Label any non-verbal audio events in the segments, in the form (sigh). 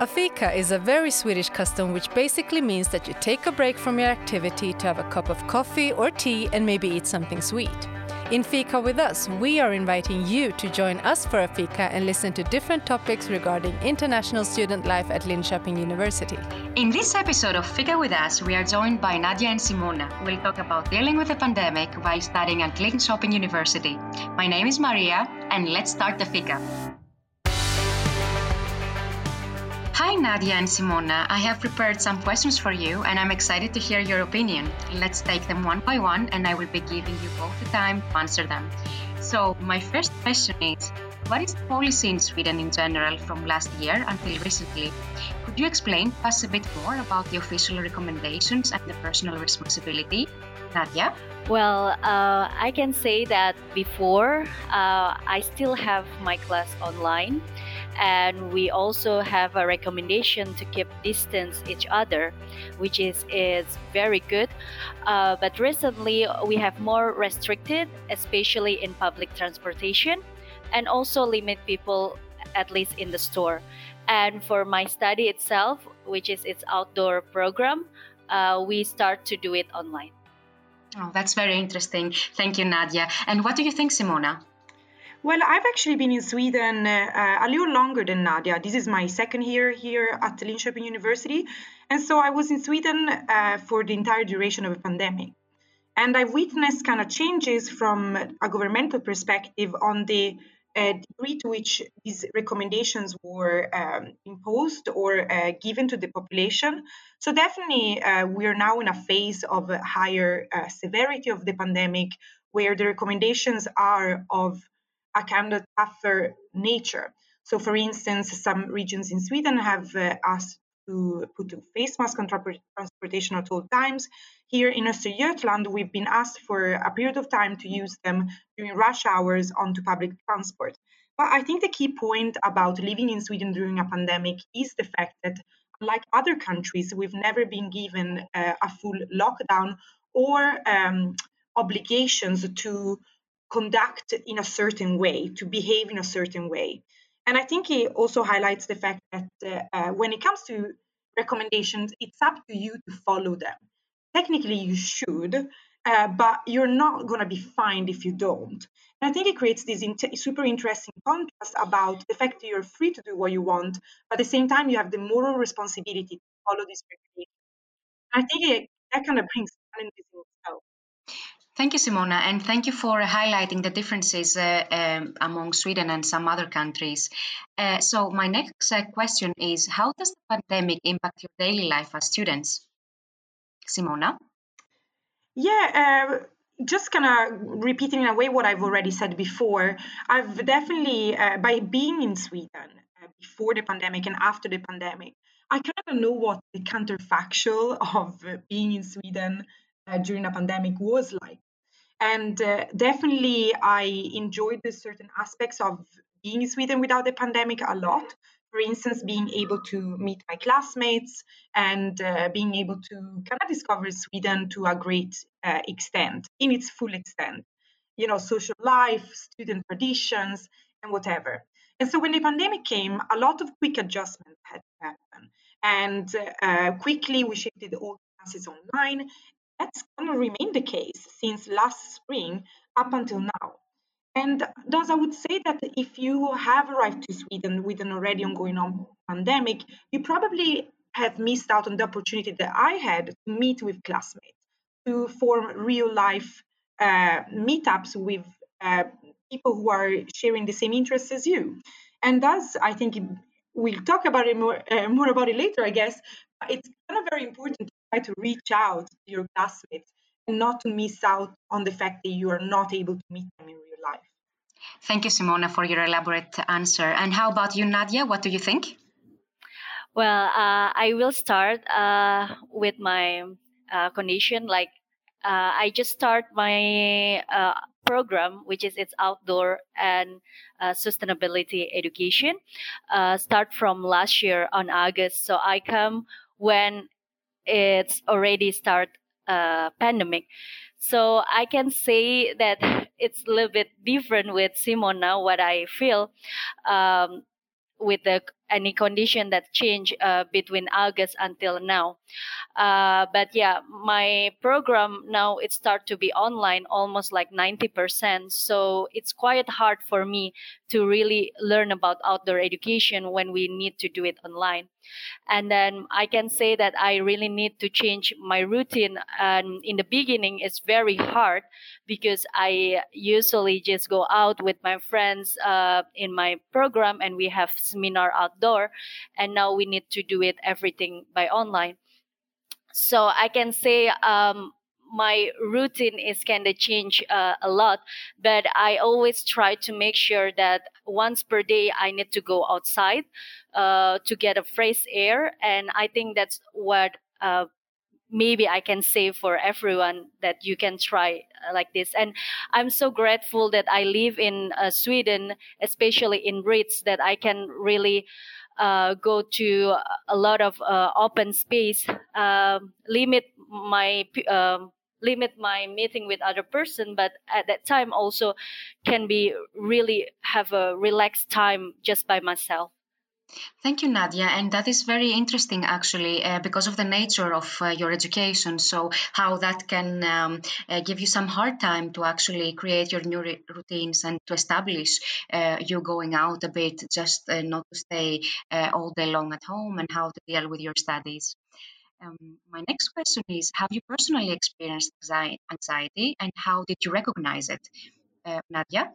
A fika is a very Swedish custom which basically means that you take a break from your activity to have a cup of coffee or tea and maybe eat something sweet. In Fika with us, we are inviting you to join us for a fika and listen to different topics regarding international student life at Linköping University. In this episode of Fika with Us, we are joined by Nadia and Simona. We'll talk about dealing with the pandemic while studying at Linköping University. My name is Maria, and let's start the Fika. Nadia and Simona. I have prepared some questions for you, and I'm excited to hear your opinion. Let's take them one by one, and I will be giving you both the time to answer them. So, my first question is What is the policy in Sweden in general from last year until recently? Could you explain to us a bit more about the official recommendations and the personal responsibility? Nadia? Well, uh, I can say that before uh, I still have my class online and we also have a recommendation to keep distance each other which is is very good. Uh, but recently we have more restricted especially in public transportation and also limit people at least in the store. And for my study itself which is its outdoor program uh, we start to do it online. Oh that's very interesting. Thank you nadia. And what do you think simona well, I've actually been in Sweden uh, a little longer than Nadia. This is my second year here at Linköping University. And so I was in Sweden uh, for the entire duration of the pandemic. And I witnessed kind of changes from a governmental perspective on the uh, degree to which these recommendations were um, imposed or uh, given to the population. So, definitely, uh, we are now in a phase of a higher uh, severity of the pandemic where the recommendations are of a kind of tougher nature. So, for instance, some regions in Sweden have uh, asked to put a face mask on transportation at all times. Here in Östergötland, we've been asked for a period of time to use them during rush hours onto public transport. But I think the key point about living in Sweden during a pandemic is the fact that, like other countries, we've never been given uh, a full lockdown or um, obligations to conduct in a certain way, to behave in a certain way. And I think it also highlights the fact that uh, uh, when it comes to recommendations, it's up to you to follow them. Technically, you should, uh, but you're not going to be fined if you don't. And I think it creates this super interesting contrast about the fact that you're free to do what you want, but at the same time, you have the moral responsibility to follow these regulations. I think it, that kind of brings challenges. Thank you, Simona, and thank you for highlighting the differences uh, um, among Sweden and some other countries. Uh, so, my next uh, question is How does the pandemic impact your daily life as students? Simona? Yeah, uh, just kind of repeating in a way what I've already said before. I've definitely, uh, by being in Sweden uh, before the pandemic and after the pandemic, I kind of know what the counterfactual (laughs) of being in Sweden during a pandemic was like and uh, definitely, I enjoyed the certain aspects of being in Sweden without the pandemic a lot. For instance, being able to meet my classmates and uh, being able to kind of discover Sweden to a great uh, extent, in its full extent. You know, social life, student traditions, and whatever. And so when the pandemic came, a lot of quick adjustments had to happen. And uh, quickly we shifted all classes online that's going to remain the case since last spring up until now. And thus, I would say that if you have arrived to Sweden with an already ongoing on pandemic, you probably have missed out on the opportunity that I had to meet with classmates, to form real life uh, meetups with uh, people who are sharing the same interests as you. And thus, I think we'll talk about it more, uh, more about it later, I guess. It's kind of very important try to reach out to your classmates and not to miss out on the fact that you are not able to meet them in real life. Thank you, Simona, for your elaborate answer. And how about you, Nadia? What do you think? Well, uh, I will start uh, with my uh, condition. Like, uh, I just start my uh, program, which is its outdoor and uh, sustainability education. start from last year on August. So I come when it's already start a pandemic. So I can say that it's a little bit different with Simona, what I feel um, with the any condition that changed uh, between August until now. Uh, but yeah, my program now it start to be online almost like 90%. So it's quite hard for me to really learn about outdoor education when we need to do it online. And then I can say that I really need to change my routine. And in the beginning, it's very hard because I usually just go out with my friends uh, in my program and we have seminar outdoor. And now we need to do it everything by online. So I can say um, my routine is kind of change uh, a lot but i always try to make sure that once per day i need to go outside uh, to get a fresh air and i think that's what uh, maybe i can say for everyone that you can try uh, like this. And i'm so grateful that i live in uh, sweden especially in Ritz that i can really uh, go to a lot of uh, open space, uh, limit my um, limit my meeting with other person but at that time also can be really have a relaxed time just by myself Thank you, Nadia. And that is very interesting, actually, uh, because of the nature of uh, your education. So, how that can um, uh, give you some hard time to actually create your new routines and to establish uh, you going out a bit, just uh, not to stay uh, all day long at home, and how to deal with your studies. Um, my next question is Have you personally experienced anxiety and how did you recognize it? Nadia?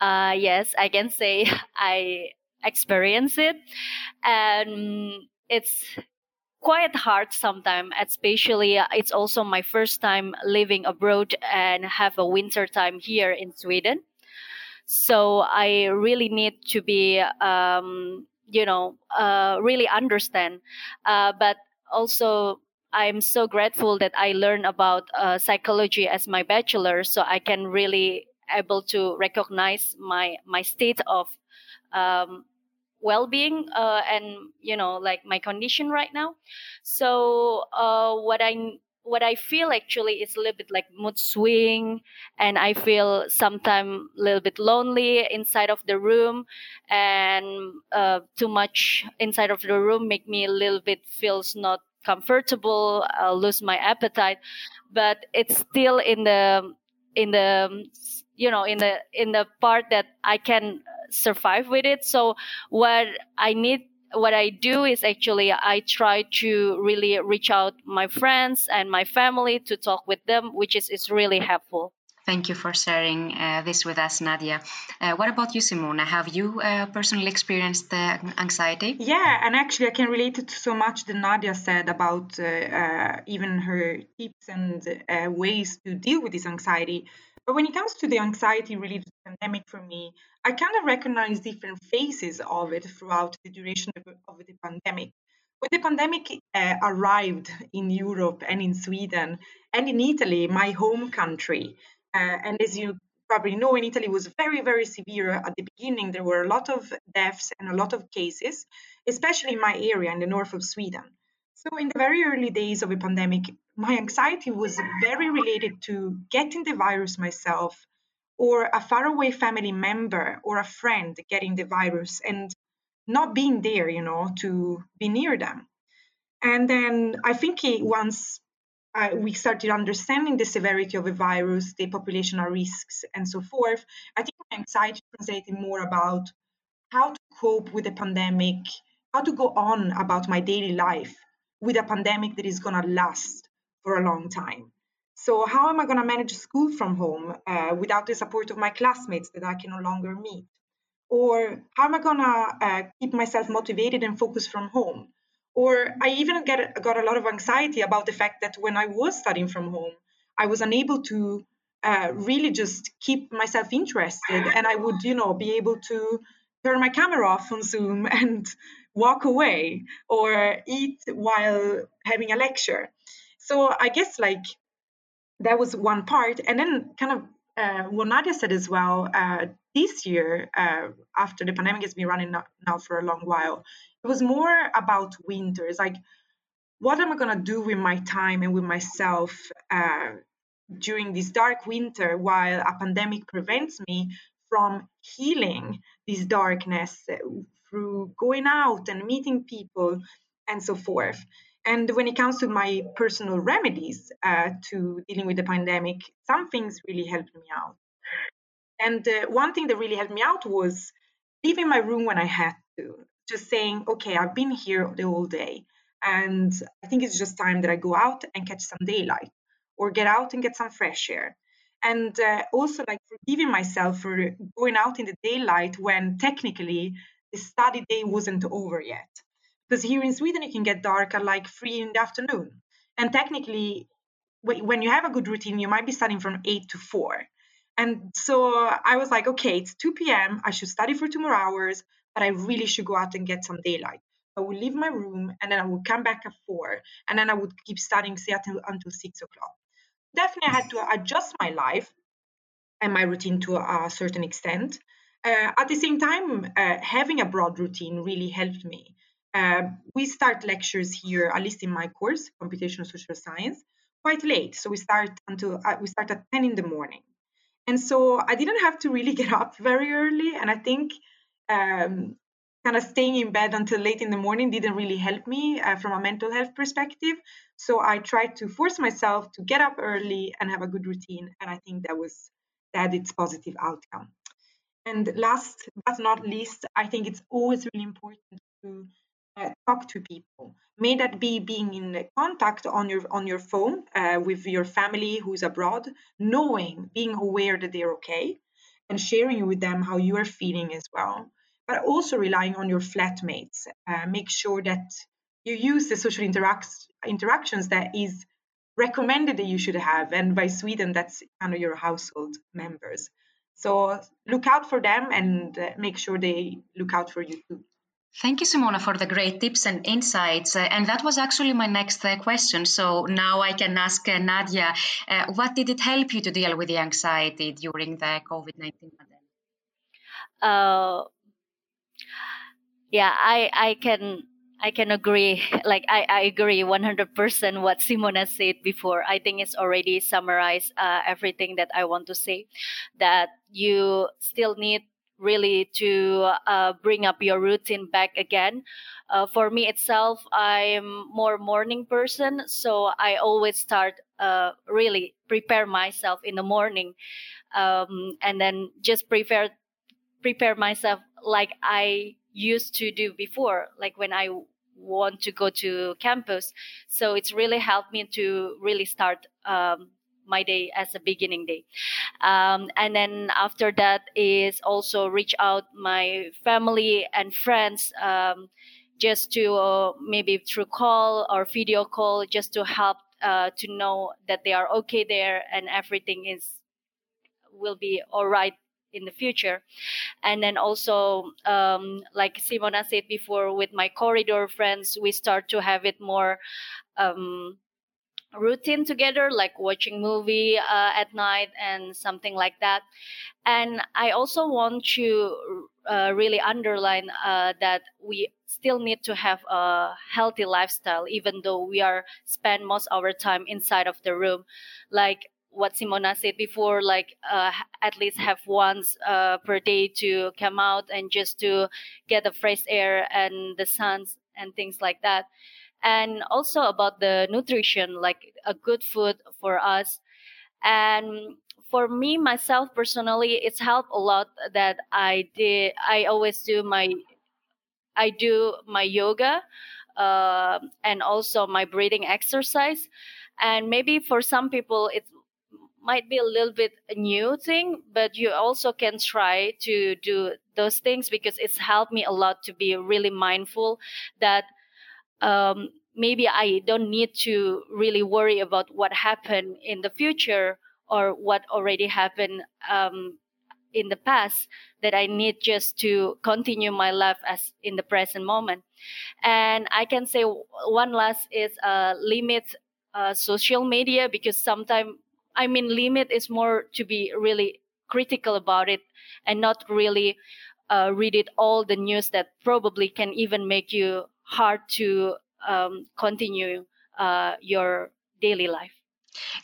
Yes, I can say (laughs) I experience it. And it's quite hard sometimes, especially uh, it's also my first time living abroad and have a winter time here in Sweden. So I really need to be um, you know uh, really understand uh, but also i'm so grateful that i learned about uh, psychology as my bachelor so i can really able to recognize my my state of um, well-being uh, and you know like my condition right now so uh, what i what I feel actually is a little bit like mood swing, and I feel sometimes a little bit lonely inside of the room, and uh, too much inside of the room make me a little bit feels not comfortable. I'll lose my appetite, but it's still in the in the you know in the in the part that I can survive with it. So what I need what I do is actually I try to really reach out my friends and my family to talk with them, which is, is really helpful. Thank you for sharing uh, this with us, Nadia. Uh, what about you, Simona? Have you uh, personally experienced anxiety? Yeah, and actually, I can relate it to so much that Nadia said about uh, uh, even her tips and uh, ways to deal with this anxiety. But when it comes to the anxiety related to the pandemic for me, I kind of recognize different phases of it throughout the duration of, of the pandemic. When the pandemic arrived in Europe and in Sweden and in Italy, my home country, uh, and as you probably know, in Italy was very, very severe at the beginning. There were a lot of deaths and a lot of cases, especially in my area in the north of Sweden. So, in the very early days of the pandemic, my anxiety was very related to getting the virus myself or a faraway family member or a friend getting the virus and not being there, you know, to be near them. And then I think once uh, we started understanding the severity of the virus, the populational risks, and so forth, I think my anxiety translated more about how to cope with the pandemic, how to go on about my daily life with a pandemic that is going to last for a long time. So, how am I going to manage school from home uh, without the support of my classmates that I can no longer meet? Or how am I going to uh, keep myself motivated and focused from home? Or I even get, got a lot of anxiety about the fact that when I was studying from home, I was unable to uh, really just keep myself interested, and I would, you know, be able to turn my camera off on Zoom (laughs) and walk away or eat while having a lecture. So I guess like that was one part, and then kind of uh, what Nadia said as well. Uh, this year, uh, after the pandemic has been running now for a long while, it was more about winter. It's Like, what am I gonna do with my time and with myself uh, during this dark winter while a pandemic prevents me from healing this darkness through going out and meeting people and so forth. And when it comes to my personal remedies uh, to dealing with the pandemic, some things really helped me out. And uh, one thing that really helped me out was leaving my room when I had to, just saying, okay, I've been here the whole day. And I think it's just time that I go out and catch some daylight or get out and get some fresh air. And uh, also, like forgiving myself for going out in the daylight when technically the study day wasn't over yet. Because here in Sweden, it can get dark at like three in the afternoon. And technically, when you have a good routine, you might be studying from eight to four. And so I was like, okay, it's 2 p.m. I should study for two more hours, but I really should go out and get some daylight. I would leave my room and then I would come back at four and then I would keep studying say until, until six o'clock. Definitely, I had to adjust my life and my routine to a certain extent. Uh, at the same time, uh, having a broad routine really helped me. Uh, we start lectures here, at least in my course, computational social science, quite late. So we start until uh, we start at 10 in the morning. And so I didn't have to really (laughs) get up very early. And I think um, kind of staying in bed until late in the morning didn't really help me uh, from a mental health perspective. So I tried to force myself to get up early and have a good routine. And I think that was that its positive outcome. And last but not least, I think it's always really important to uh, talk to people. May that be being in contact on your on your phone uh, with your family who's abroad, knowing, being aware that they're okay, and sharing with them how you are feeling as well. But also relying on your flatmates. Uh, make sure that you use the social interac- interactions that is recommended that you should have, and by Sweden, that's kind of your household members. So look out for them and uh, make sure they look out for you too. Thank you, Simona, for the great tips and insights. Uh, and that was actually my next uh, question. So now I can ask uh, Nadia, uh, what did it help you to deal with the anxiety during the COVID 19 pandemic? Uh, yeah, I, I can I can agree. (laughs) Like I, I agree 100% what Simona said before. I think it's already summarized uh, everything that I want to say. That you still need really to uh, bring up your routine back again. Uh, for me itself, I'm more morning person, so I always start uh, really prepare myself in the morning, um, and then just prepare prepare myself like I used to do before, like when I want to go to campus. So it's really helped me to really start um, my day as a beginning day. Um, and then after that is also reach out my family and friends um, just to uh, maybe through call or video call just to help uh, to know that they are okay there and everything is will be all right in the future. And then also um, like simona said before with my corridor friends we start to have it more um, routine together like watching movie uh, at night and something like that. And i also want to uh, really underline uh, that we still need to have a healthy lifestyle even though we are spend most of our time inside of the room. Like what simona said before like uh, at least have once uh, per day to come out and just to get the fresh air and the suns and things like that and also about the nutrition, like a good food for us. And for me myself personally, it's helped a lot that I did. I always do my, I do my yoga, uh, and also my breathing exercise. And maybe for some people, it might be a little bit a new thing, but you also can try to do those things because it's helped me a lot to be really mindful that um, maybe I don't need to really worry about what happened in the future or what already happened um, in the past. That I need just to continue my life as in the present moment. And I can say one last is uh, limit uh, social media because sometimes I mean limit is more to be really critical about it and not really uh, read it all the news that probably can even make you hard to um, continue uh, your daily life.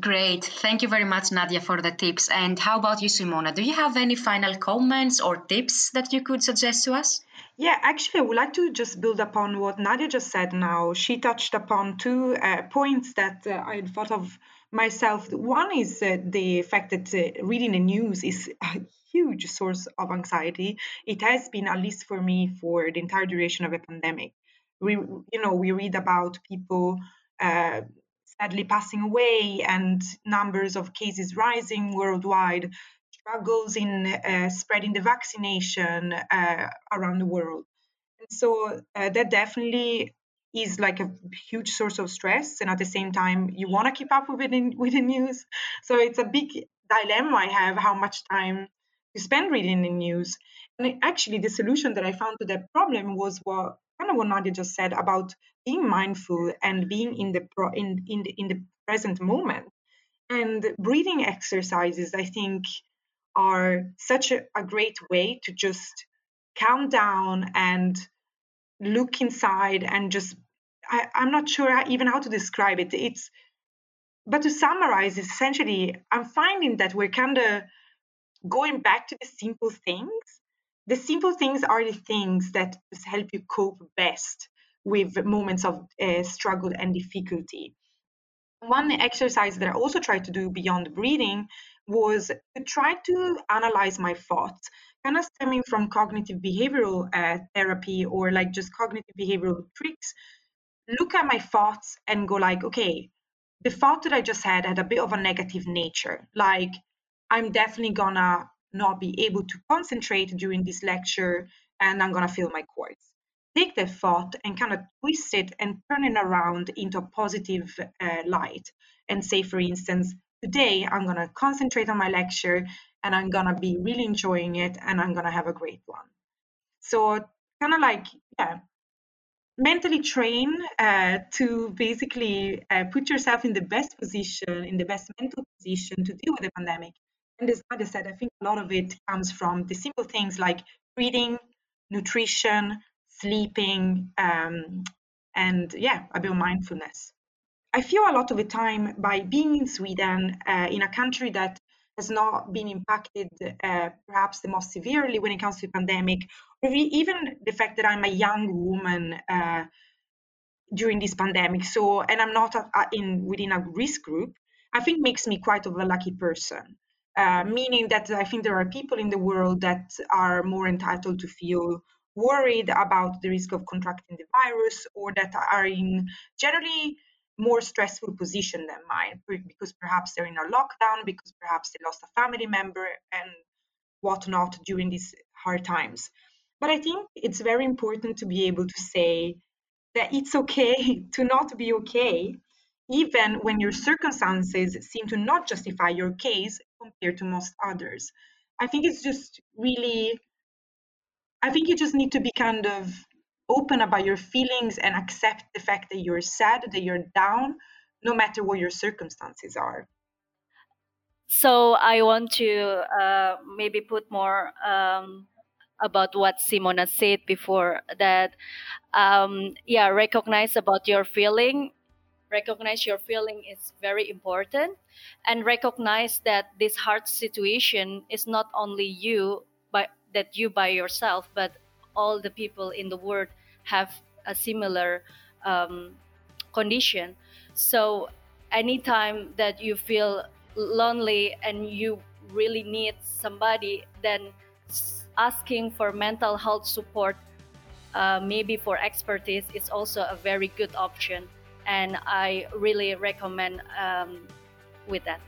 Great. Thank you very much, Nadia, for the tips. And how about you, Simona? Do you have any final comments or tips that you could suggest to us? Yeah, actually, I would like to just build upon what Nadia just said now. She touched upon two uh, points that uh, I thought of myself. One is uh, the fact that uh, reading the news is a huge source of anxiety. It has been, at least for me, for the entire duration of a pandemic. We, you know, we read about people uh, sadly passing away and numbers of cases rising worldwide, struggles in uh, spreading the vaccination uh, around the world. And so uh, that definitely is like a huge source of stress and at the same time you want to keep up with it with the news so it's a big dilemma i have how much time to spend reading the news and actually the solution that i found to that problem was what kind of what nadia just said about being mindful and being in the pro, in in the, in the present moment. And breathing exercises i think are such a, a great way to just calm down and look inside and just I, i'm not sure even how to describe it. It's but to summarize essentially i'm finding that we're kind of going back to the simple things the simple things are the things that help you cope best with moments of uh, struggle and difficulty. One exercise that I also tried to do beyond breathing was to try to analyze my thoughts, kind of stemming from cognitive behavioral uh, therapy or like just cognitive behavioral tricks. Look at my thoughts and go like, okay, the thought that I just had had a bit of a negative nature. Like, I'm definitely gonna not be able to concentrate during this lecture and I'm gonna feel my cords take that thought and kind of twist it and turn it around into a positive uh, light. And say for instance today i'm going to concentrate on my lecture and i'm going to be really enjoying it and i'm going to have a great one. So kind of like yeah mentally train uh, to basically uh, put yourself in the best position in the best mental position to deal with the pandemic and as i said i think a lot of it comes from the simple things like reading nutrition sleeping, um, and yeah, a bit of mindfulness. I feel a lot of the time by being in Sweden, uh, in a country that has not been impacted uh, perhaps the most severely when it comes to the pandemic, or even the fact that I'm a young woman uh, during this pandemic. So, and I'm not a, a, in within a risk group. I think makes me quite of a lucky person. Uh, meaning that I think there are people in the world that are more entitled to feel worried about the risk of contracting the virus or that are in generally more stressful position than mine because perhaps they're in a lockdown because perhaps they lost a family member and whatnot during these hard times. But i think it's very important to be able to say that it's okay (laughs) to not be okay even when your circumstances seem to not justify your case compared to most others i think it's just really I think you just need to be kind of open about your feelings and accept the fact that you're sad, that you're down, no matter what your circumstances are. So I want to uh, maybe put more um, about what Simona said before that. Um, yeah, recognize about your feeling. Recognize your feeling is very important, and recognize that this hard situation is not only you but that you by yourself, but all the people in the world have a similar um, condition. So anytime that you feel lonely and you really need somebody, then asking for mental health support, uh, maybe for expertise, is also a very good option. And I really recommend um, with that.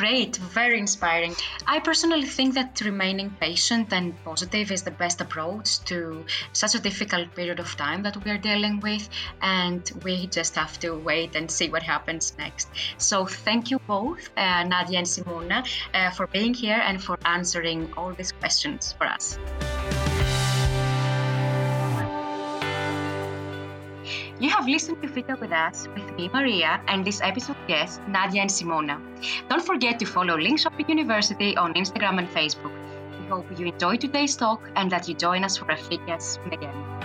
Great, very inspiring. I personally think that remaining patient and positive is the best approach to such a difficult period of time that we are dealing with, and we just have to wait and see what happens next. So, thank you both, uh, Nadia and Simona, uh, for being here and for answering all these questions for us. You have listened to Fika with us with me, Maria, and this episode guests, Nadia and Simona. Don't forget to follow Linköping University on Instagram and Facebook. We hope you enjoyed today's talk and that you join us for a Fika again.